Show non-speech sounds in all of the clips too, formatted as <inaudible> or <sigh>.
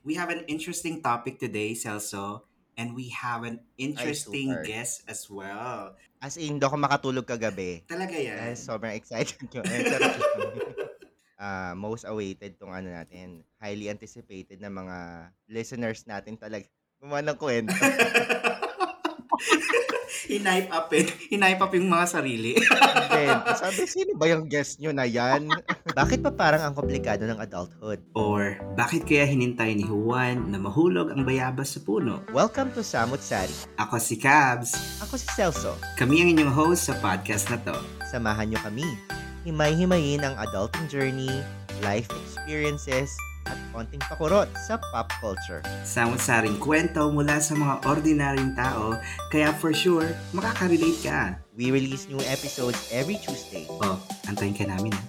We have an interesting topic today, Celso, and we have an Ay, interesting super. guest as well. As in, hindi ako makatulog kagabi. Talaga yan. sobrang excited ko. Lang. <laughs> Ah, most awaited tong ano natin. Highly anticipated na mga listeners natin talaga. Gumawa ng kwento. <laughs> Hinipe up eh. Hinipe up yung mga sarili. Then, <laughs> sabi, sino ba yung guest nyo na yan? <laughs> Bakit pa parang ang komplikado ng adulthood? Or, bakit kaya hinintay ni Juan na mahulog ang bayabas sa puno? Welcome to Samut Sari. Ako si Cabs. Ako si Celso. Kami ang inyong host sa podcast na to. Samahan nyo kami. Himay-himayin ang adulting journey, life experiences, at konting pakurot sa pop culture. Samot-saring kwento mula sa mga ordinaryong tao, kaya for sure, makaka-relate ka. We release new episodes every Tuesday. Oh, antayin ka namin ha.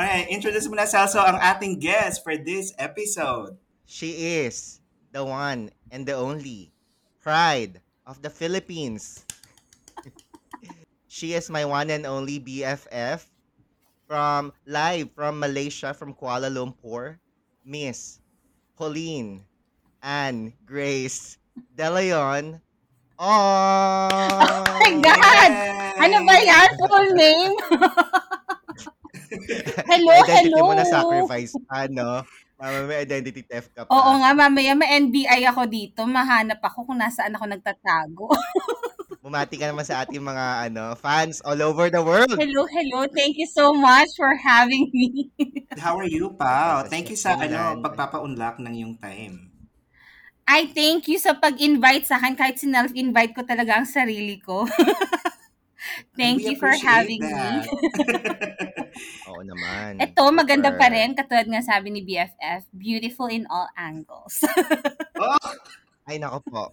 Alright, introduce mo na Celso ang ating guest for this episode. She is the one and the only pride of the Philippines. <laughs> she is my one and only BFF from live from Malaysia, from Kuala Lumpur, Miss Pauline Ann Grace De Leon. Oh, my God! Ano ba yan? Full name? hello, Identity hello. mo na sacrifice pa, no? Mama, may identity theft ka pa. Oo nga, mamaya ma-NBI ako dito. Mahanap ako kung nasaan ako nagtatago. <laughs> Bumati ka naman sa ating mga ano fans all over the world. hello, hello. Thank you so much for having me. <laughs> How are you? Yes, Thank you sa ano, Finland. pagpapa-unlock ng yung time. I thank you sa pag-invite sa akin. Kahit sinelf-invite ko talaga ang sarili ko. <laughs> thank you for having me. that. <laughs> Oo naman. Ito, maganda pa rin. Katulad nga sabi ni BFF, beautiful in all angles. oh, Ay nako po.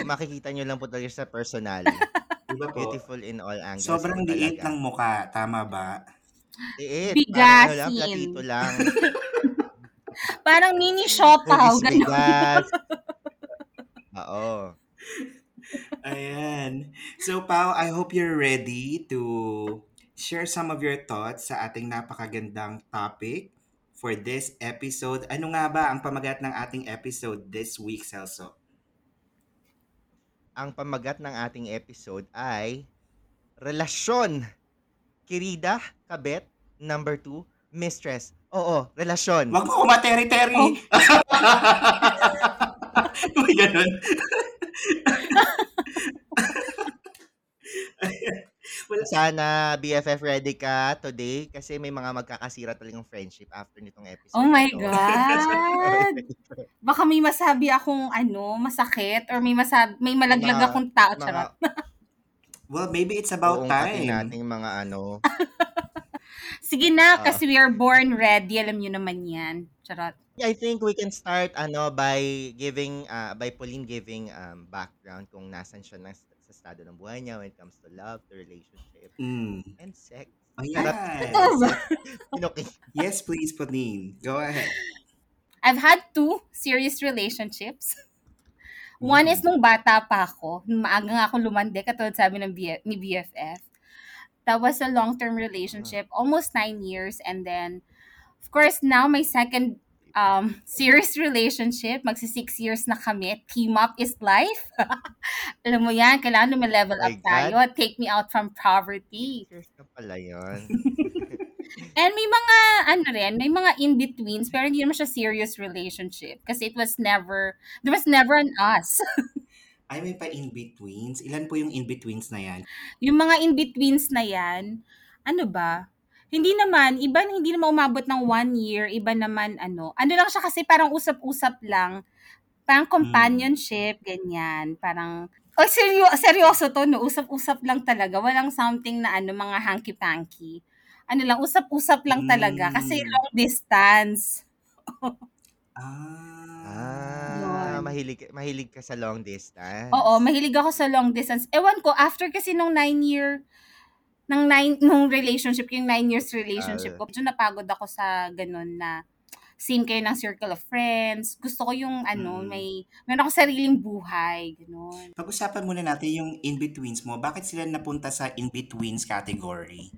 Kung makikita nyo lang po talaga sa personal. <laughs> diba po? Beautiful in all angles. Sobrang talaga. ng muka, tama ba? Liit. Bigasin. Parang ano lang, platito lang. <laughs> Parang mini Ganun. bigas. <laughs> Oo. Ayan. So, Pao, I hope you're ready to share some of your thoughts sa ating napakagandang topic for this episode. Ano nga ba ang pamagat ng ating episode this week, Celso? Ang pamagat ng ating episode ay relasyon. Kirida, kabet, number two, mistress. Oo, relasyon. Wag mo kumateri-teri! Oh. <laughs> May ganun. Wala. <laughs> Sana BFF ready ka today kasi may mga magkakasira talagang friendship after nitong episode. Oh my na to. God! <laughs> Baka may masabi akong ano, masakit or may masabi, may malaglag Mga- akong tao. mga Charot. <laughs> Well, maybe it's about uungkatin time. nating mga ano. Sige na, Ah. kasi we are born ready. Alam nyo naman yan. Charot. I think we can start ano by giving uh, by Pauline giving um background kung nasan siya na, sa estado ng buhay niya when it comes to love, to relationship, Mm. and sex. Ayan. <laughs> Totoo. Yes, please, Pauline. Go ahead. I've had two serious relationships. One is nung bata pa ako. Nung maaga nga ako lumande, katulad sabi ng B- ni BFF. That was a long-term relationship, almost nine years. And then, of course, now my second um, serious relationship, magsi six years na kami. Team up is life. <laughs> Alam mo yan, kailangan lumilevel Oh up God. tayo. Take me out from poverty. Cheers na pala yun. <laughs> <laughs> And may mga, ano rin, may mga in-betweens, pero hindi naman siya serious relationship. Kasi it was never, there was never an us. Ay, may pa in-betweens. Ilan po yung in-betweens na yan? yung mga in-betweens na yan, ano ba? Hindi naman, iba hindi naman umabot ng one year, iba naman ano. Ano lang siya kasi parang usap-usap lang. Parang companionship, ganyan. Parang, oh, seryo, seryoso to, no? Usap-usap lang talaga. Walang something na ano, mga hanky-panky. Ano lang, usap-usap lang talaga. Kasi Mm. long distance. Ah. Ah, Yun. mahilig mahilig ka sa long distance. Oo, mahilig ako sa long distance. Ewan ko, after kasi nung nine year, ng nine, nung relationship, yung nine years relationship ko, medyo napagod ako sa ganun na same kayo ng circle of friends. Gusto ko yung ano, Mm. may, meron ako sariling buhay, ganun. Pag-usapan muna natin yung in-betweens mo. Bakit sila napunta sa in-betweens category?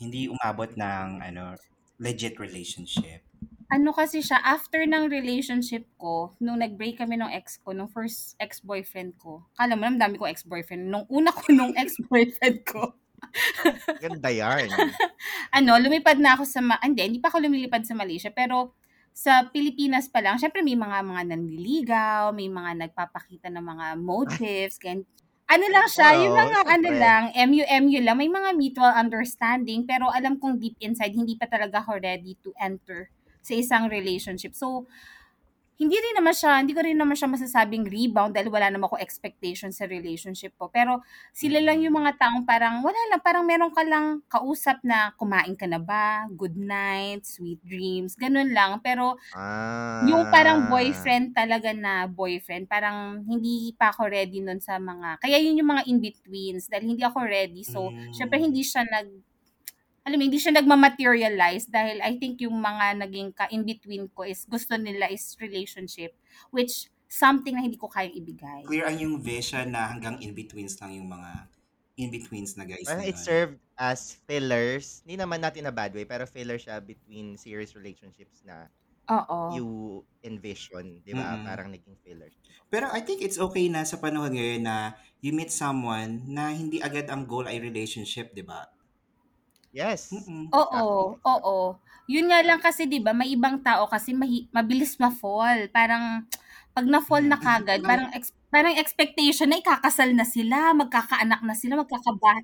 Hindi umabot ng ano legit relationship. Ano kasi siya, after ng relationship ko, nung nag-break kami nung ex ko, nung first ex-boyfriend ko. Akala mo naman dami kong ex-boyfriend. Nung una ko nung ex-boyfriend ko. Ganda yarn. <laughs> ano, lumipad na ako sa, ma- hindi, hindi pa ako lumilipad sa Malaysia, pero sa Pilipinas pa lang, syempre may mga mga nanliligaw, may mga nagpapakita ng mga motives, gan ano lang siya, yung Oo, mga ano syempre. lang, MU-MU lang, may mga mutual understanding, pero alam kong deep inside, hindi pa talaga ako ready to enter sa isang relationship. So, hindi rin naman siya, hindi ko rin naman siya masasabing rebound dahil wala naman ako expectation sa relationship ko. Pero sila lang yung mga taong parang, wala lang, parang meron ka lang kausap na kumain ka na ba, good night, sweet dreams, ganun lang. Pero Ah. yung parang boyfriend talaga na boyfriend, parang hindi pa ako ready nun sa mga, kaya yun yung mga in-betweens dahil hindi ako ready. So, Mm. syempre hindi siya nag, alam mo, hindi siya nagmamaterialize dahil I think yung mga naging ka-in-between ko is gusto nila is relationship, which something na hindi ko kayang ibigay. Clear ang yung vision na hanggang in-betweens lang yung mga in-betweens na guys Parang na it yun. served as fillers. Hindi naman natin na bad way, pero filler siya between serious relationships na Oo. you envision, di ba? Mm-mm. Parang naging filler. Pero I think it's okay na sa panahon ngayon na you meet someone na hindi agad ang goal ay relationship, di ba? Yes. Mm-mm. Oo, oo. Yun nga lang kasi 'di ba, may ibang tao kasi mahi- mabilis ma-fall. Parang pag na-fall na Mm. kagad, parang ex- parang expectation na ikakasal na sila, magkakaanak na sila, magkakaba.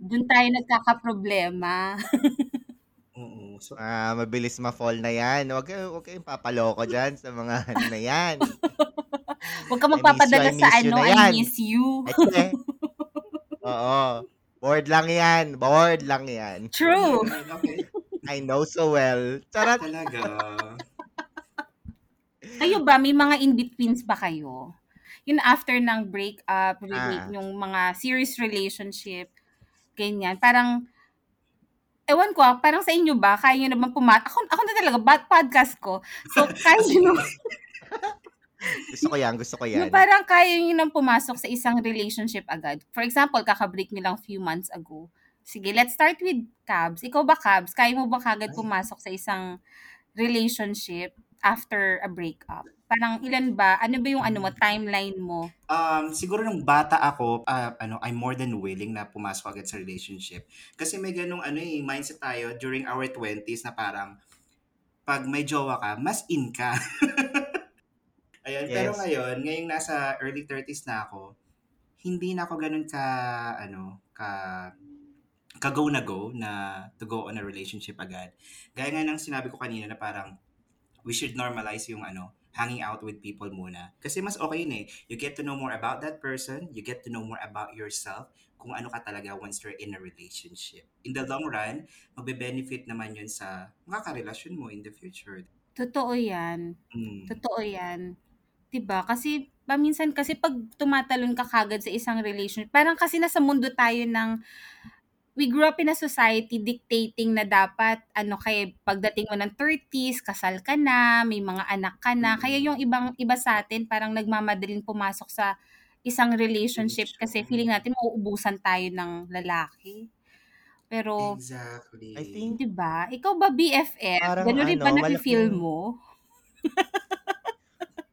Doon tayo nagkakaproblema. <laughs> Oo. So, Ah, mabilis ma-fall na yan. Huwag kayo, huwag kayong papaloko dyan sa mga <laughs> ano na yan. Huwag ka I miss you, magpapadala I sa miss you ano, na I yan. miss you. Ate. <laughs> Oo. Bored lang yan. Bored lang yan. True. okay. <laughs> I know so well. Charot. Talaga. Kayo ba, may mga in-betweens ba kayo? Yun after ng breakup, Ah. yung mga serious relationship, ganyan. Parang, ewan ko parang sa inyo ba, kaya nyo naman pumat... Ako, ako na talaga, bad podcast ko. So, kaya nyo, <laughs> Gusto ko yan. Gusto ko yan. yung parang kaya nyo nang pumasok sa isang relationship agad. For example, kakabreak nyo lang few months ago. Sige, let's start with Cabs. Ikaw ba, Cabs? Kaya mo ba kagad pumasok sa isang relationship after a breakup? Parang ilan ba? Ano ba yung ano mo, timeline mo? Um, siguro nung bata ako, ah, ano, I'm more than willing na pumasok agad sa relationship. Kasi may ganung ano eh, mindset tayo during our 20s na parang pag may jowa ka, mas in ka. <laughs> Ayan, pero Yes. ngayon, ngayong nasa early 30s na ako, hindi na ako ganun ka, ano, ka, ka go na go na to go on a relationship agad. Gaya nga ng sinabi ko kanina na parang we should normalize yung ano, hanging out with people muna. Kasi mas okay yun eh. You get to know more about that person, you get to know more about yourself, kung ano ka talaga once you're in a relationship. In the long run, magbe-benefit naman yun sa mga karelasyon mo in the future. Totoo yan. Mm. Totoo yan. 'Di ba? Kasi paminsan kasi pag tumatalon ka kagad sa isang relationship, parang kasi nasa mundo tayo ng we grew up in a society dictating na dapat ano kay pagdating mo ng 30s, kasal ka na, may mga anak ka na. Kaya yung ibang iba sa atin parang nagmamadaling pumasok sa isang relationship kasi feeling natin mauubusan tayo ng lalaki. Pero Exactly. I think 'di ba? Ikaw ba BFF? Parang Ganun rin ba ano, nafe-feel malaking- mo? <laughs>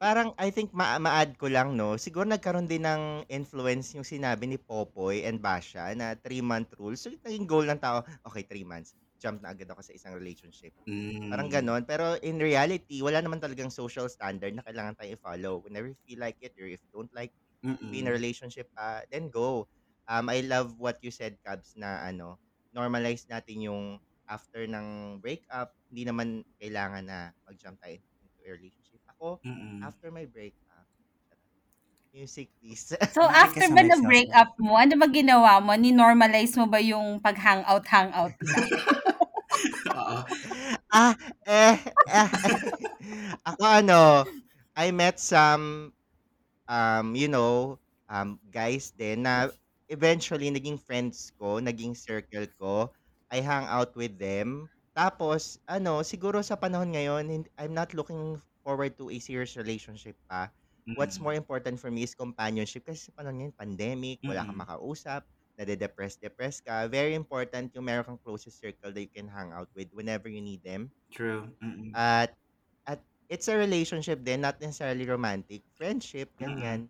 Parang I think ma- ma-add ko lang no. Siguro nagkaroon din ng influence yung sinabi ni Popoy and Basha na 3-month rule. So naging goal ng tao, okay, 3 months. Jump na agad ako sa isang relationship. Mm. Parang ganon. Pero in reality, wala naman talagang social standard na kailangan tayo i-follow. Whenever you feel like it or if you don't like Mm-mm. be in a relationship, uh, then go. Um, I love what you said, Cabs, na ano, normalize natin yung after ng breakup, hindi naman kailangan na mag-jump tayo into a relationship. Ako, Mm-mm. after my breakup, music please. <laughs> So, after ba sa na next break up mo, ano ba ginawa mo? Ni-normalize mo ba yung pag-hangout-hangout lang? <laughs> Oo. ah, eh, eh. <laughs> ako ano, I met some, um, you know, um, guys din na eventually naging friends ko, naging circle ko. I hang out with them. Tapos, ano, siguro sa panahon ngayon, I'm not looking forward to a serious relationship pa. What's Mm-mm. more important for me is companionship kasi sa panahon ngayon, pandemic, wala kang makausap, nade-depress-depress ka, very important yung meron kang closest circle that you can hang out with whenever you need them. True. Mm-mm. At at it's a relationship din, not necessarily romantic. Friendship, ganyan.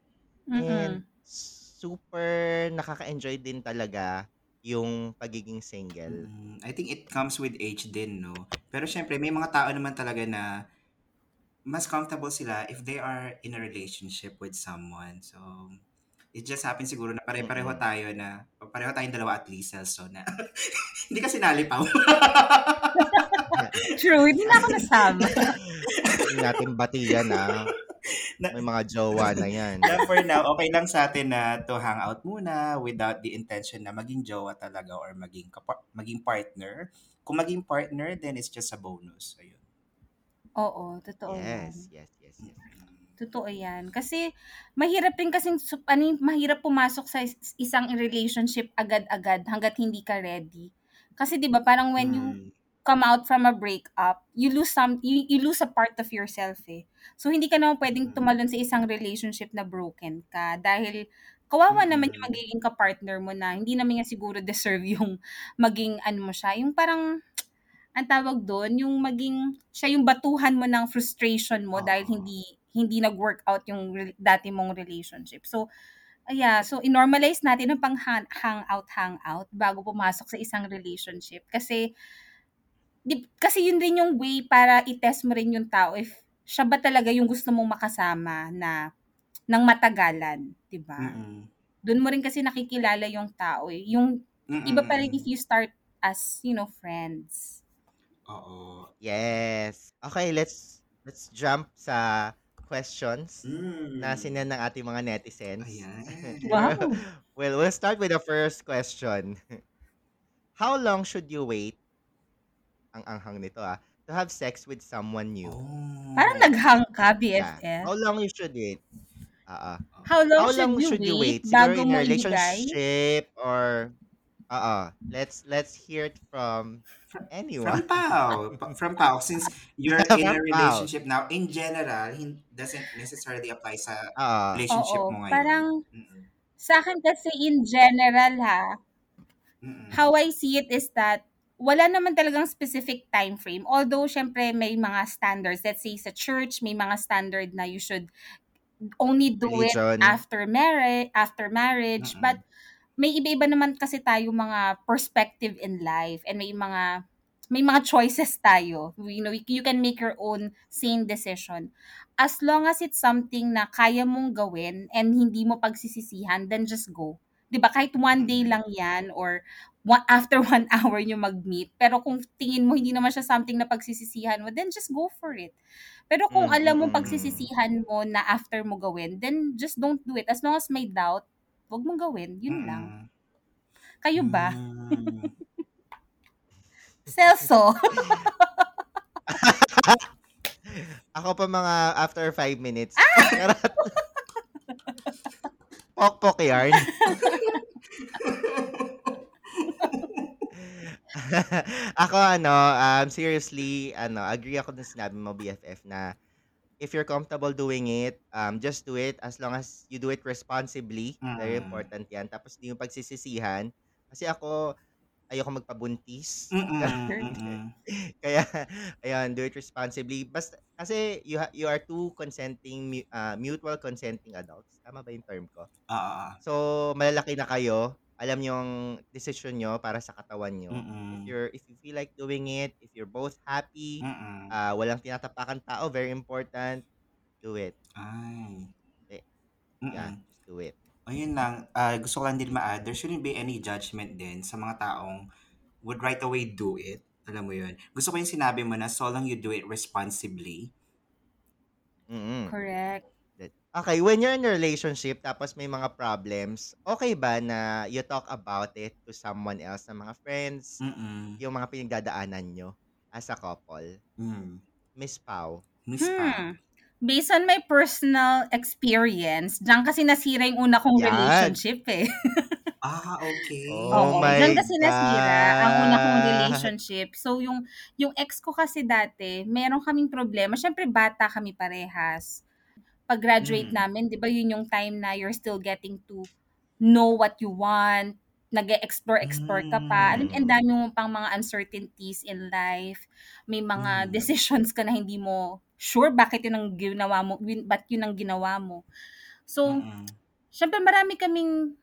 And Mm-mm. super nakaka-enjoy din talaga yung pagiging single. Mm, I think it comes with age din, no? Pero syempre, may mga tao naman talaga na mas comfortable sila if they are in a relationship with someone. So, it just happens siguro na pare-pareho Mm-mm. tayo na, pareho tayong dalawa at least, so na, <laughs> hindi kasi nalipaw. <laughs> True, hindi na ako nasama. <laughs> Hindi natin batiyan ah. Na- May mga jowa na yan. na for now, okay lang sa atin na to hang out muna without the intention na maging jowa talaga or maging, kapa- maging partner. Kung maging partner, then it's just a bonus. Ayun. Oo, totoo yan. Yes, yes, yes, yes. Totoo yan. Kasi, mahirap din kasing, sup- ano, mahirap pumasok sa is- isang relationship agad-agad hanggat hindi ka ready. Kasi, di ba, parang when you Mm. come out from a breakup, you lose some, you, you lose a part of yourself eh. So, hindi ka naman pwedeng Mm. tumalon sa isang relationship na broken ka. Dahil, kawawa naman yung Mm. magiging kapartner mo na hindi naman niya siguro deserve yung maging, ano mo siya, yung parang, ang tawag doon, yung maging, siya yung batuhan mo ng frustration mo dahil Oo. hindi, hindi nag-work out yung re- dati mong relationship. So, yeah, so inormalize natin ang pang hang- hangout hangout bago pumasok sa isang relationship kasi di, kasi yun din yung way para i-test mo rin yung tao if siya ba talaga yung gusto mong makasama na ng matagalan, 'di ba? Doon mo rin kasi nakikilala yung tao eh. Yung Mm-mm. iba pa rin if you start as, you know, friends. Oo. Yes. Okay, let's let's jump sa questions Mm. na sinan ng ating mga netizens. Ayan. <laughs> Wow. well, we'll start with the first question. How long should you wait? Ang anghang nito ah. To have sex with someone new. Oh. Parang naghang ka, Yeah. BFF. How long you should wait? Ah, ah. How long, How should, long you should you wait, wait? Siguro bago in mo a relationship or uh Let's let's hear it from anyone. From Pao. Pa- From Pao. Since you're <laughs> in a relationship now, in general, doesn't necessarily apply sa Ah, relationship Oo, mo ngayon. parang Mm-mm. sa akin kasi in general ha, Mm-mm. how I see it is that wala naman talagang specific time frame. Although, syempre, may mga standards. Let's say sa church, may mga standard na you should only do it religion. after marriage, after marriage. Mm-mm. But may iba-iba naman kasi tayo mga perspective in life and may mga may mga choices tayo. You know, you can make your own sane decision. As long as it's something na kaya mong gawin and hindi mo pagsisisihan, then just go. 'Di ba? Kahit one day Mm. lang 'yan or one, after <laughs> one hour nyo mag-meet. Pero kung tingin mo hindi naman siya something na pagsisisihan mo, then just go for it. Pero kung alam mo mm, pagsisisihan mo na after mo gawin, then just don't do it. As long as may doubt, wag mong gawin. Yun lang. Mm-mm. Kayo ba? Mm. <laughs> Celso. <laughs> Ako pa mga after five minutes. Ah! <laughs> Pok-pok yarn. ako ano, um, seriously, ano, agree ako dun sinabi mo BFF na if you're comfortable doing it, um, just do it as long as you do it responsibly. Very Mm. important yan. Tapos di mo pagsisisihan. Kasi ako, ayoko magpabuntis. Mm-mm. Mm-mm. <laughs> <laughs> Kaya, ayun, do it responsibly. Basta, kasi you, ha- you are two consenting, uh, mutual consenting adults. Tama ba yung term ko? Oo. So, malalaki na kayo. Alam nyo yung decision nyo para sa katawan nyo. If Mm-mm. you're, if you feel like doing it, if you're both happy, Mm-mm. uh, walang tinatapakan tao, very important, do it. Ay. Eh, Mm-mm. Yeah, just do it. Ayun lang, ah, gusto ko lang din ma-add, there shouldn't be any judgment din sa mga taong would right away do it. Alam mo yun. Gusto ko yung sinabi mo na so long you do it responsibly. Mm-mm. Correct. Okay, when you're in a relationship tapos may mga problems, okay ba na you talk about it to someone else, na mga friends, Mm-mm. yung mga pinagdadaanan nyo as a couple? Mm. Miss Pau. Miss Pao. Hmm. Based on my personal experience, diyan kasi nasira yung una kong Yan. relationship eh. <laughs> Ah, okay. Oh Oo, my diyan kasi nasira ang una kong God. relationship. So yung yung ex ko kasi dati, meron kaming problema. Syempre bata kami parehas. Pag-graduate Mm. namin, 'di ba, yun yung time na you're still getting to know what you want, nag-explore-explore ka pa. Alam ang Mm. dami mo pang mga uncertainties in life. May mga Mm. decisions ka na hindi mo sure bakit yun ang ginawa mo, win- ba't yun ang ginawa mo. So, Mm-mm. syempre marami kaming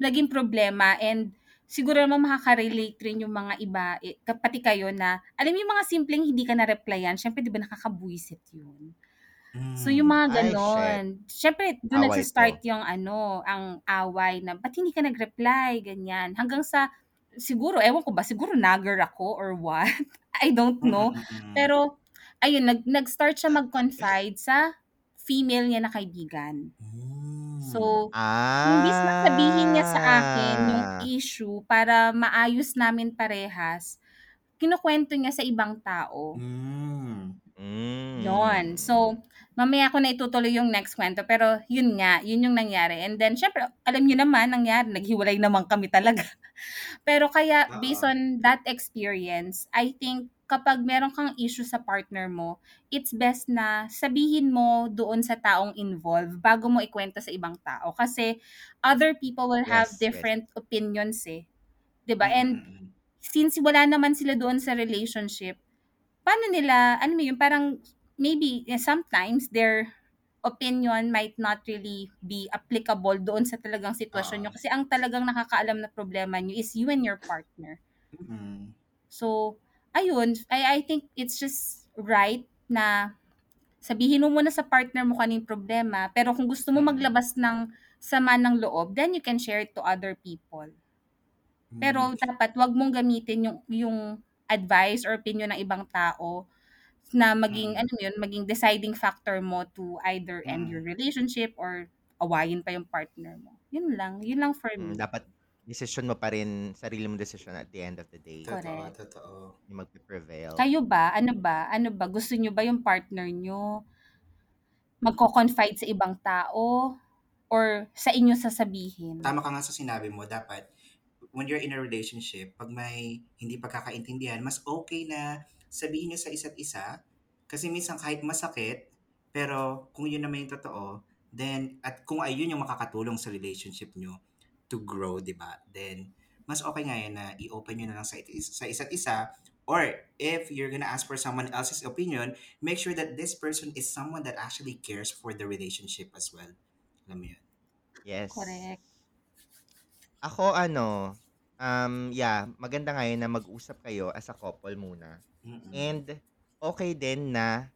naging problema and siguro naman makaka-relate rin yung mga iba, eh, pati kayo na, alam mo yung mga simpleng hindi ka na-replyan, syempre di ba nakakabuisit yun. So yung Mm. mga Ay, shit. ganon, syempre doon Away nagsa-start to. yung ano, ang away na, ba't hindi ka nag-reply, ganyan. Hanggang sa, siguro, ewan ko ba, siguro nagger ako or what? <laughs> I don't know. Mm-mm. Pero, ayun, nag, nag-start siya mag-confide sa female niya na kaibigan. Mm. So, Ah. imbis na sabihin niya sa akin yung issue para maayos namin parehas, kinukwento niya sa ibang tao. Mm. Mm. Yon. So, mamaya ko na itutuloy yung next kwento. Pero, yun nga, yun yung nangyari. And then, syempre, alam niyo naman, nangyari, naghiwalay naman kami talaga. <laughs> Pero kaya, Oo. based on that experience, I think, kapag meron kang issue sa partner mo, it's best na sabihin mo doon sa taong involved bago mo ikwento sa ibang tao. Kasi, other people will have Yes, yes. different opinions eh. ba And, Mm-mm. since wala naman sila doon sa relationship, paano nila, ano yun, parang maybe eh, sometimes their opinion might not really be applicable doon sa talagang sitwasyon nyo. Kasi ang talagang nakakaalam na problema nyo is you and your partner. Mm. So, ayun, I, I think it's just right na sabihin mo muna sa partner mo kaning problema, pero kung gusto mo Mm. maglabas ng sama ng loob, then you can share it to other people. Pero Mm. dapat wag mong gamitin yung yung advice or opinion ng ibang tao na maging Mm. ano yun, maging deciding factor mo to either end Mm. your relationship or awayin pa yung partner mo. Yun lang, yun lang for Mm, me. dapat decision mo pa rin, sarili mong decision at the end of the day. Totoo, Correct. totoo. Yung magpe-prevail. Kayo ba, ano ba, ano ba, gusto nyo ba yung partner nyo magko-confide sa ibang tao or sa inyo sasabihin? Tama ka nga sa sinabi mo, dapat when you're in a relationship, pag may hindi pagkakaintindihan, mas okay na sabihin nyo sa isa't isa. Kasi minsan kahit masakit, pero kung yun naman yung totoo, then, at kung ayun yung makakatulong sa relationship nyo to grow, di ba? Then, mas okay nga yan na i-open nyo na lang sa, sa isa't isa. Or, if you're gonna ask for someone else's opinion, make sure that this person is someone that actually cares for the relationship as well. Alam mo yun? Yes. Correct. Ako ano, um, yeah, maganda ngayon na mag-usap kayo as a couple muna. Mm-mm. And okay din na,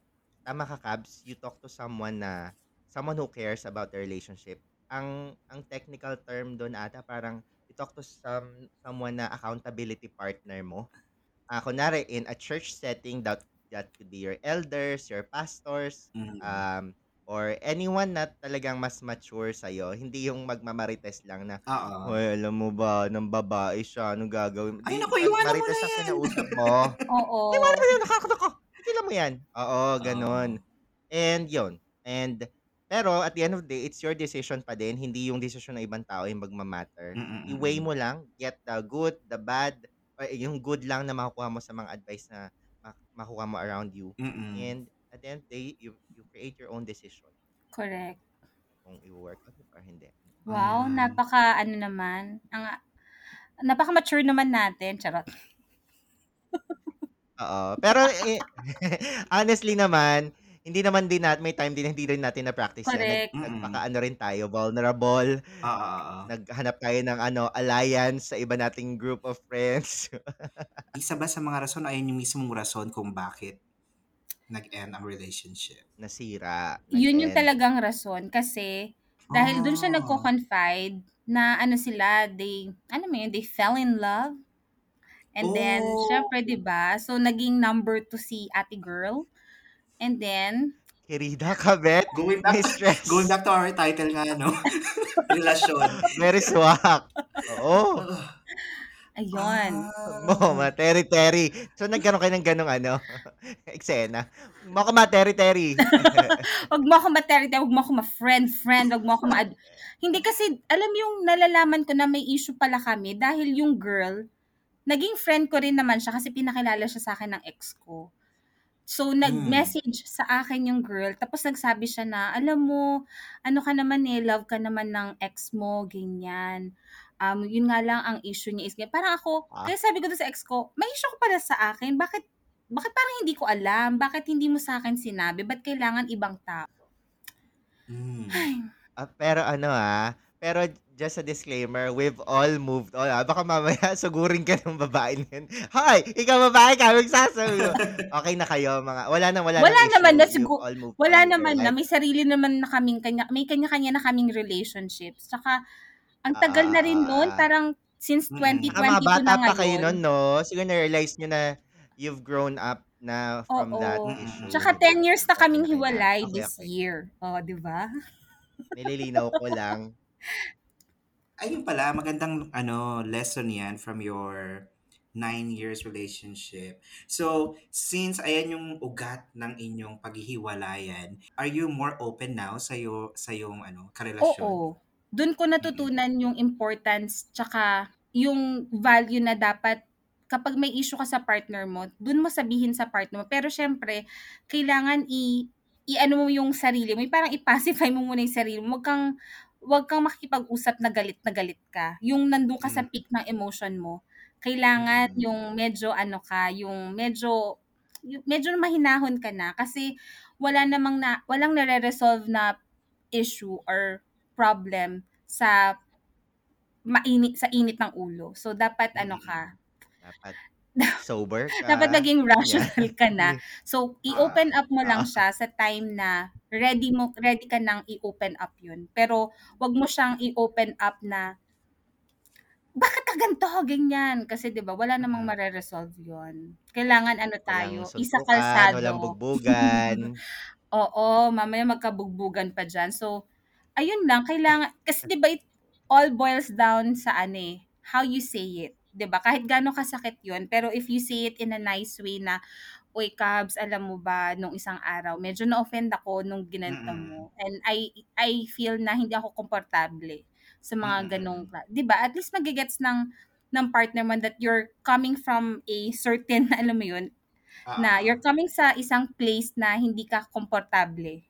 tama ka Cabs, you talk to someone na, someone who cares about the relationship. Ang ang technical term doon ata parang you talk to some someone na accountability partner mo. Ah, kunwari in a church setting that that could be your elders, your pastors, Mm-mm. um or anyone na talagang mas mature sa hindi yung magmamarites lang na Oo. Hoy, alam mo ba, ng babae siya, anong gagawin? Ay, Di, naku, iwanan mo marites na ang yan. kinausap mo, <laughs> Oo. iwanan mo yun, nakakataka. Tigilan mo yan. Oo, ganon. Oo. And yun. And, pero at the end of the day, it's your decision pa din, hindi yung decision ng ibang tao yung magmamatter. Mm-mm-mm. I-weigh mo lang, get the good, the bad, or yung good lang na makukuha mo sa mga advice na mak- makuha mo around you. Mm-mm. And at the end of the day, you, you create your own decision Correct. kung i-work out or hindi. Wow, Ayan. napaka ano naman, ang napaka mature naman natin, charot. <laughs> Oo. Pero eh, <laughs> honestly naman, hindi naman din natin, may time din hindi rin natin na-practice yan. Nag, Correct. Mm-mm. nagpaka-ano rin tayo, vulnerable. Oo, oo, oo. Naghanap tayo ng ano, alliance sa iba nating group of friends. <laughs> Isa ba sa mga rason, ayun yung mismong rason kung bakit nag-end ang relationship? Nasira. Yun yung nag-end. talagang rason kasi dahil dun siya Ah. nagko-confide na ano sila, they, ano mo yun, they fell in love. And then, Oh. syempre, di ba? So, naging number two si ate girl. And then, Kirida ka, Bet. Going back, May stress. going back to our title nga, no? <laughs> Relasyon. Very swak. Oo. Ayun. Mo, materi-teri. So, nagkaroon kayo ng ganong ano, <laughs> eksena. Mo ka materi-teri. Wag mo ako ma-terry, <laughs> wag mo ako ma-friend-friend, wag mo ako ma Hindi kasi, alam yung nalalaman ko na may issue pala kami dahil yung girl, naging friend ko rin naman siya kasi pinakilala siya sa akin ng ex ko. So, nag-message sa akin yung girl, tapos nagsabi siya na, alam mo, ano ka naman eh, love ka naman ng ex mo, ganyan. Um, yun nga lang ang issue niya is, parang ako, Ah. kaya sabi ko doon sa ex ko, may issue ko pala sa akin, bakit, bakit parang hindi ko alam, bakit hindi mo sa akin sinabi, ba't kailangan ibang tao? Mm. Ah, pero ano ah, pero just a disclaimer, we've all moved on. Ah. Baka mamaya <laughs> sugurin ka ng babae na yun. Hoy, ikaw babae ka, magsasabi mo. <laughs> Okay na kayo, mga, wala na, wala, Wala nang naman issue. na You've all moved Wala on naman na, may sarili naman na kaming kanya, may kanya-kanya na kaming relationships. Tsaka, ang tagal na rin noon, Ah. parang since Mm. 2022 Saka mga bata na pa kayo ngayon. nun, no? Siguro na-realize nyo na you've grown up na from Oo. that Mm-mm. issue. Tsaka diba? 10 years na kaming na. hiwalay Okay, this okay. year. Oh, di ba? <laughs> Nililinaw ko lang. Ayun pala, magandang ano lesson yan from your nine years relationship. So, since ayan yung ugat ng inyong paghihiwalayan, are you more open now sa iyo sa yung ano, karelasyon? Oo. Doon ko natutunan yung importance tsaka yung value na dapat kapag may issue ka sa partner mo, doon mo sabihin sa partner mo. Pero syempre, kailangan i i-ano mo yung sarili mo, yung parang i-pacify mo muna yung sarili mo. Huwag kang wag kang makikipag-usap na galit na galit ka. Yung nandun ka sa Mm. peak ng emotion mo, kailangan Mm. yung medyo ano ka, yung medyo yung medyo mahinahon ka na kasi wala namang na walang nare-resolve na issue or problem sa mainit sa init ng ulo. So dapat ano Mm. ka, Dapat <laughs> sober ka. dapat naging rational ka na. <laughs> So i-open up mo lang Ah. siya sa time na ready mo ready ka nang i-open up 'yun. Pero wag mo siyang i-open up na bakit ka ganito, ganyan. Kasi 'di ba wala namang Mm. mare-resolve 'yun. Kailangan ano tayo, Walang isa suntukan, kalsado. walang bugbugan. <laughs> Oo, mamaya magkabugbugan pa dyan. So, ayun lang, kailangan, kasi di ba it all boils down sa ano eh, how you say it. Di ba? Kahit gano'ng kasakit yun, pero if you say it in a nice way na, Uy, Cabs, alam mo ba, nung isang araw, medyo na-offend ako nung ginanto Mm-mm. mo. And I I feel na hindi ako komportable sa mga ganong, di ba? At least magigets ng, ng partner mo that you're coming from a certain, <laughs> alam mo yun, na Ah, you're coming sa isang place na hindi ka komportable.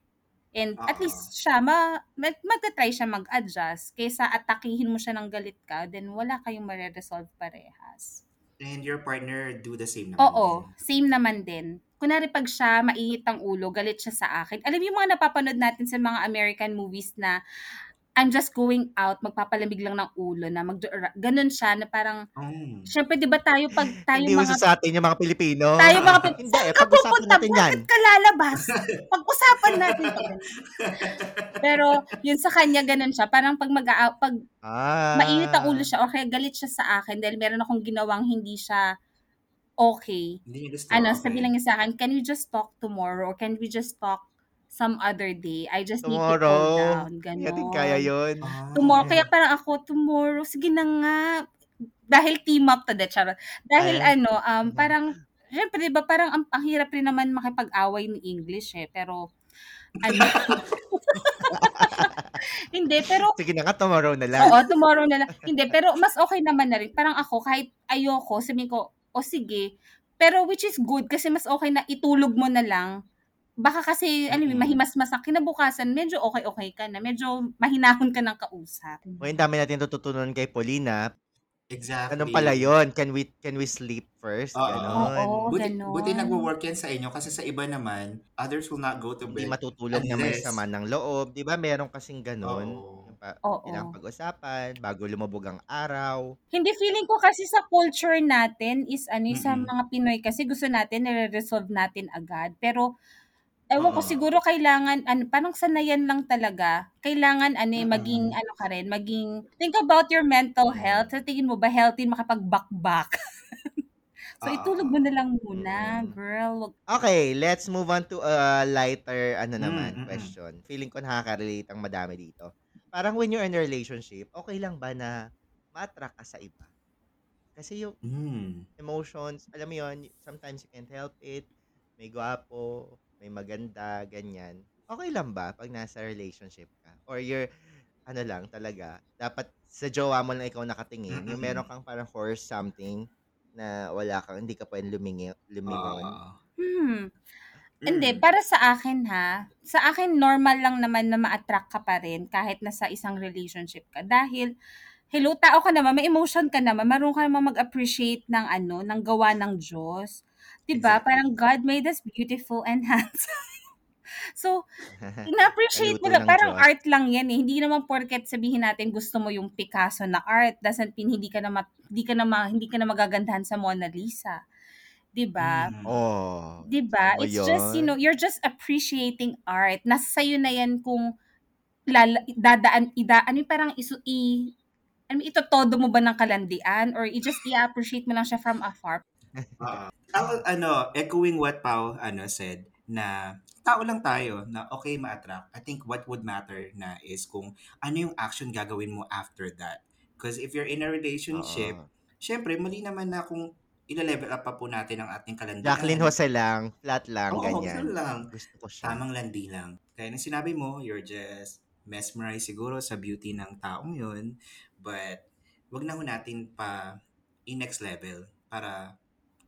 And at Oo. least siya, ma, mag, magta-try siya mag-adjust. Kaysa atakihin mo siya ng galit ka, then wala kayong mare-resolve parehas. And your partner do the same naman Oo, din. same naman din. Kunwari pag siya mainit ang ulo, galit siya sa akin. Alam mo yung mga napapanood natin sa mga American movies na I'm just going out, magpapalamig lang ng ulo na mag ganun siya na parang Oh. syempre 'di ba tayo pag <laughs> tayo Hindi mga uso sa atin yung mga Pilipino. tayo mga Pil- Hindi, saan eh, ka pag-usapan pupunta? natin yan. Bakit ka lalabas? Pag-usapan natin yan. <laughs> Pero yun sa kanya ganun siya. Parang pag mag pag Ah. mainit ang ulo siya or kaya galit siya sa akin dahil meron akong ginawang hindi siya okay. Hindi niya gusto. Ano, okay. sabi lang niya sa akin, can we just talk tomorrow or can we just talk some other day? I just need to cool Tomorrow. down. Hindi Ganon. natin kaya yun. Ah. Tomorrow. Kaya parang ako, tomorrow, sige na nga. Dahil team up to the charot. Dahil Ay. ano, um, Mhm. parang, syempre, di ba, parang ang, ang hirap rin naman makipag-away ni English eh. Pero, ano, <laughs> hindi, pero, Sige na nga, tomorrow na lang. oo, tomorrow na lang. Hindi, pero mas okay naman na rin. Parang ako, kahit ayoko, sabihin ko, o sige. Pero which is good kasi mas okay na itulog mo na lang. Baka kasi, ano, Mm-mm. mahimas-masak. Kinabukasan, medyo okay-okay ka na. Medyo mahinahon ka ng kausap. O, yung dami natin tututunan kay Paulina. Exactly. Ganun pala yun. Can we can we sleep first? Oo. Ganon. Oo. Buti, ganon. buti nagwo-work yan sa inyo kasi sa iba naman, others will not go to Hindi bed. matutulog na may sama ng loob. Di ba meron kasing ganun? Oo. Pa- Oo. Kailangan pag-usapan bago lumabog ang araw. Hindi feeling ko kasi sa culture natin is ano sa Mm-mm. mga Pinoy kasi gusto natin nire-resolve natin agad. Pero ewan ko Oo. siguro kailangan ano parang sanayan lang talaga. Kailangan ano eh, maging ano ka rin, maging think about your mental Oo. health. Sa tingin mo ba healthy makapag-back-back? <laughs> so itulog mo na lang muna, Mm-mm. girl. Wag- Okay, let's move on to a lighter ano Mm, naman mm-mm. question. Feeling ko nakaka-relate ang madami dito. Parang when you're in a relationship, okay lang ba na ma-attract ka sa iba? Kasi yung Mm. emotions, alam mo yun, sometimes you can't help it. May gwapo, may maganda, ganyan. Okay lang ba pag nasa relationship ka? Or you're, ano lang talaga, dapat sa jowa mo lang ikaw nakatingin. Yung meron kang parang horse something na wala kang, hindi ka pwedeng lumingi, lumingon. Oo. Hmm. Hindi, Mm. para sa akin ha, sa akin normal lang naman na ma-attract ka pa rin kahit nasa isang relationship ka. Dahil, hello, tao ka naman, may emotion ka naman, marunong ka naman mag-appreciate ng ano, ng gawa ng Diyos. 'Di ba? Exactly. Parang God made us beautiful and <laughs> handsome. so, <laughs> ina-appreciate mo Kaluto lang, ng parang Diyos. art lang yan eh. Hindi naman porket sabihin natin gusto mo yung Picasso na art, doesn't mean hindi ka na, ma- hindi ka na, ma- hindi ka na magagandahan sa Mona Lisa. 'Di ba? Mm. Oh. 'Di ba? Ano It's just, you yun? know, you're just appreciating art. Nasa sa'yo na yan kung lala, dadaan, ida, ano yung parang isu, i, ano, ito todo mo ba ng kalandian or i just i-appreciate mo lang siya from afar. Oo. Ako, ano, echoing what Pao ano, said, na tao lang tayo na okay ma-attract. I think what would matter na is kung ano yung action gagawin mo after that. Because if you're in a relationship, Oo. syempre, mali naman na kung ila-level up pa po natin ang ating kalandian. Jacqueline Jose lang, flat lang, Oo, ganyan. ganun lang. Gusto ko siya. Tamang landi lang. Kaya nang sinabi mo, you're just mesmerized siguro sa beauty ng taong yun. But, wag na ho natin pa i-next level para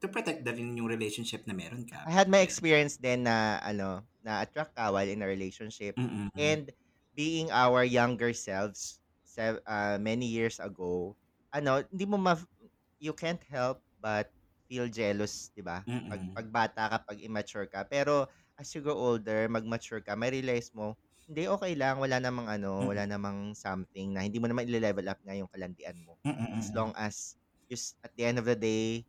to protect na rin yung relationship na meron ka. I had my experience din na ano, na attract ka while in a relationship Mm-mm. and being our younger selves se- uh, many years ago, ano, hindi mo ma you can't help but feel jealous, 'di ba? Pag Mm-mm. pag bata ka, pag immature ka. Pero as you grow older, mag-mature ka, may realize mo, hindi okay lang, wala namang ano, wala namang something na hindi mo naman i-level up nga yung kalandian mo. Mm-mm. As long as just at the end of the day,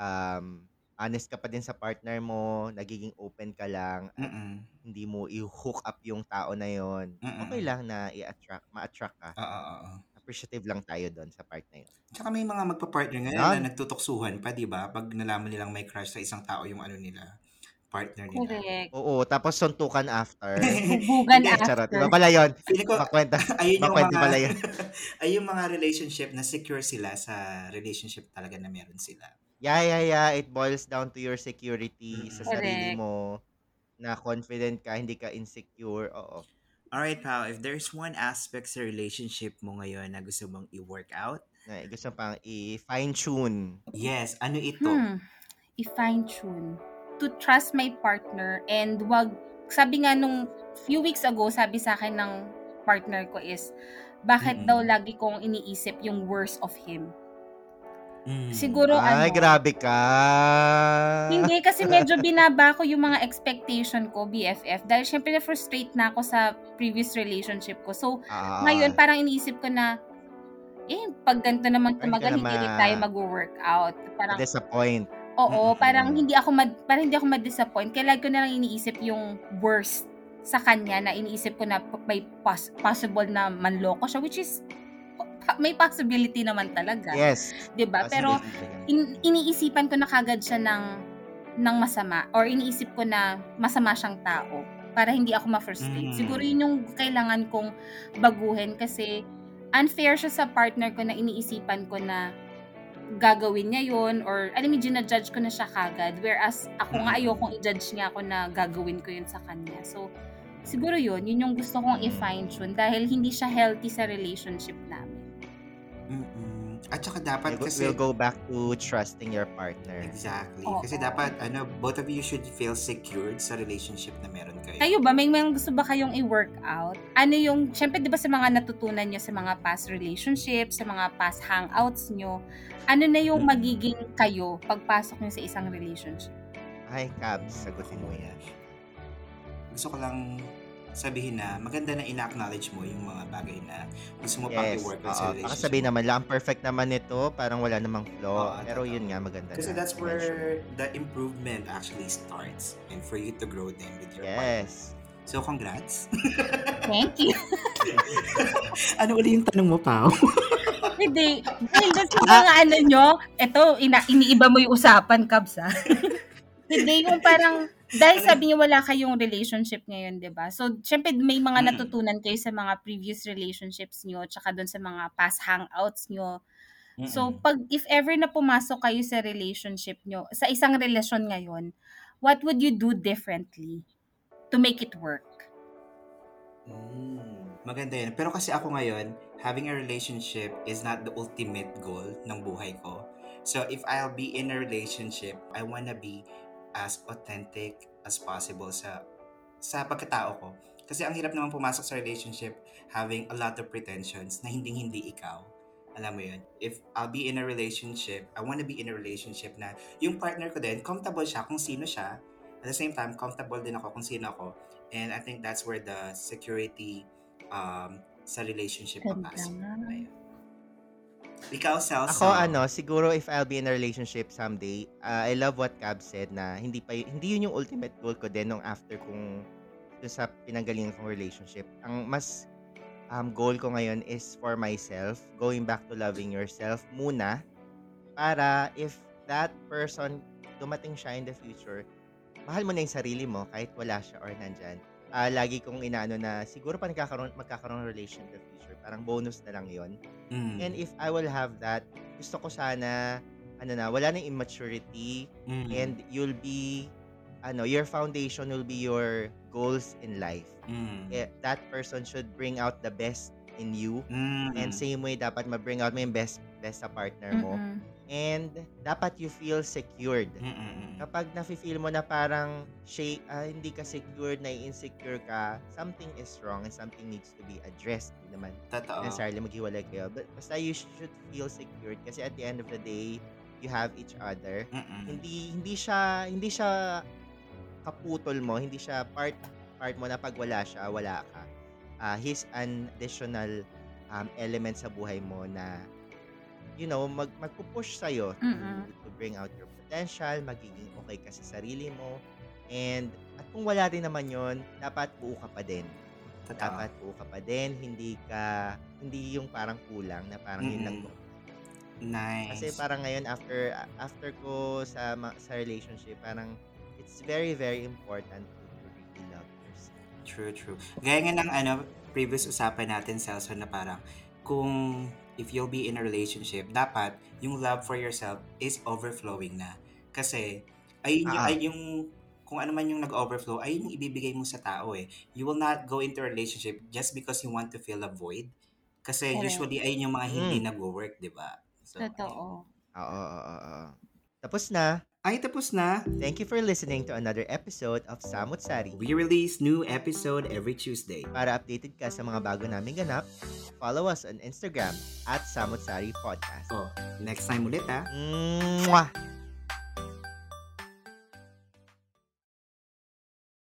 um, honest ka pa din sa partner mo, nagiging open ka lang, at Mm-mm. hindi mo i-hook up yung tao na yon. Okay lang na i-attract, ma-attract ka. Oo, oo, oo. Appreciative lang tayo doon sa part na yun. Tsaka may mga magpa-partner ngayon Yan. na nagtutuksuhan pa, di ba? Pag nalaman nilang may crush sa isang tao yung ano nila, partner nila. Correct. Oo, tapos suntukan after. Bubugan <laughs> Hindi, Charot. after. Iba pala yun. Feeling ko, Makwenta. <laughs> ayun yung Makwenta mga, pala yun. <laughs> ayun yung mga relationship na secure sila sa relationship talaga na meron sila. Yeah, yeah, yeah. It boils down to your security sa sarili Correct. mo. Na confident ka, hindi ka insecure. Oo. Alright, pal. If there's one aspect sa relationship mo ngayon na gusto mong i-work out, Na, gusto pang i-fine tune. yes, ano ito? Hmm. I-fine tune. To trust my partner and wag, sabi nga nung few weeks ago, sabi sa akin ng partner ko is, bakit Mm-mm. daw lagi kong iniisip yung worst of him? Mm. Siguro Ay, ano, grabe ka. Hindi, kasi medyo binaba ko yung mga expectation ko, BFF. Dahil syempre na-frustrate na ako sa previous relationship ko. So, Ah, ngayon parang iniisip ko na, eh, pag ganito naman tumagal, hindi rin tayo mag-workout. Parang, disappoint. oo, parang hindi ako mad, parang hindi ako ma-disappoint. Kaya lagi ko na lang iniisip yung worst sa kanya na iniisip ko na may pos- possible na manloko siya, which is, may possibility naman talaga. Yes. 'di ba? Pero, in, iniisipan ko na kagad siya ng ng masama or iniisip ko na masama siyang tao para hindi ako ma-frustrate. Mm. Siguro yun yung kailangan kong baguhin kasi unfair siya sa partner ko na iniisipan ko na gagawin niya yun or alam mo, ginajudge ko na siya kagad whereas ako nga Mm. ayokong i-judge niya ako na gagawin ko yun sa kanya. So, siguro yun, yun yung gusto kong i-fine tune dahil hindi siya healthy sa relationship namin. At saka dapat We'll, kasi... we'll go back to trusting your partner. Exactly. Oo. Kasi dapat, ano, both of you should feel secured sa relationship na meron kayo. Kayo ba, may, may gusto ba kayong i-work out? Ano yung, syempre di ba sa mga natutunan nyo sa mga past relationships, sa mga past hangouts nyo, ano na yung magiging kayo pagpasok nyo sa isang relationship? Ay, Cabs, sagutin mo yan. Gusto ko lang sabihin na maganda na ina-acknowledge mo yung mga bagay na gusto mo pang Yes. i-work Oo. out sa Baka relationship. sabihin mo. naman lang, perfect naman nito, parang wala namang flaw. Oo, Pero yun nga, maganda Kasi na that's where the improvement actually starts and for you to grow then with your partner. Yes. So, congrats. Thank you. <laughs> ano uli yung tanong mo, Pao? <laughs> Hindi. Dahil sa mga ano nyo, eto, ina, iniiba mo yung usapan, Kabs, ha? <laughs> Hindi, yung parang, dahil sabi niyo wala kayong relationship ngayon, di ba? So, syempre, may mga Mm. natutunan kayo sa mga previous relationships nyo, tsaka doon sa mga past hangouts nyo. So, pag if ever na pumasok kayo sa relationship nyo, sa isang relasyon ngayon, what would you do differently to make it work? Mm, maganda yun. Pero kasi ako ngayon, having a relationship is not the ultimate goal ng buhay ko. So if I'll be in a relationship, I wanna be as authentic as possible sa sa pagkatao ko. Kasi ang hirap naman pumasok sa relationship having a lot of pretensions na hindi-hindi ikaw. Alam mo yun? If I'll be in a relationship, I want to be in a relationship na yung partner ko din, comfortable siya kung sino siya. At the same time, comfortable din ako kung sino ako. And I think that's where the security um, sa relationship papasok. Ayun. Ikaw, Celso. Ako ano, siguro if I'll be in a relationship someday, uh, I love what Cab said na hindi pa y- hindi yun yung ultimate goal ko din nung after kung dun sa pinanggalingan kong relationship. Ang mas um, goal ko ngayon is for myself, going back to loving yourself muna para if that person dumating siya in the future, mahal mo na yung sarili mo kahit wala siya or nandyan. Ah, lagi kong inaano na siguro pa nagkakaroon, magkakaroon ng relation in the future. Parang bonus na lang yon Mm. And if I will have that, gusto ko sana, ano na, wala nang immaturity Mm. and you'll be, ano, your foundation will be your goals in life. Mm. Eh, that person should bring out the best in you. Mm. And same way, dapat ma-bring out mo yung best, best sa partner mo. Mm-mm. And dapat you feel secured. Mm-mm. Kapag nafe-feel mo na parang shay, ah, hindi ka secured, na insecure ka, something is wrong and something needs to be addressed. Hindi naman Totoo. necessarily maghiwalay kayo. But basta you should feel secured kasi at the end of the day, you have each other. Mm-mm. Hindi hindi siya hindi siya kaputol mo, hindi siya part part mo na pag wala siya, wala ka. Ah, he's an additional um, element sa buhay mo na you know, mag magpupush sa to, Mm-mm. to bring out your potential, magiging okay ka sa sarili mo. And at kung wala din naman 'yon, dapat buo ka pa din Totoo. dapat buo ka pa din, hindi ka, hindi yung parang kulang na parang yun lang. Mm-mm. Nice. Kasi parang ngayon after after ko sa ma- sa relationship, parang it's very very important to, to really love yourself. True, true. Gaya nga ng ano, previous usapan natin, Celso, na parang kung if you'll be in a relationship, dapat yung love for yourself is overflowing na. Kasi, ayun yung, Ah. ay yung kung ano man yung nag-overflow, ayun yung ibibigay mo sa tao eh. You will not go into a relationship just because you want to fill a void. Kasi Correct. usually, ayun yung mga hindi Mm. nag-work, di ba? So, ayun. Totoo. Oo, oo, oo, oo. Tapos na. Ay, tapos na. Thank you for listening to another episode of Samut Sari. We release new episode every Tuesday. Para updated ka sa mga bago naming ganap, follow us on Instagram at Samut Sari Podcast. Oh, next time ulit ah. Mwah!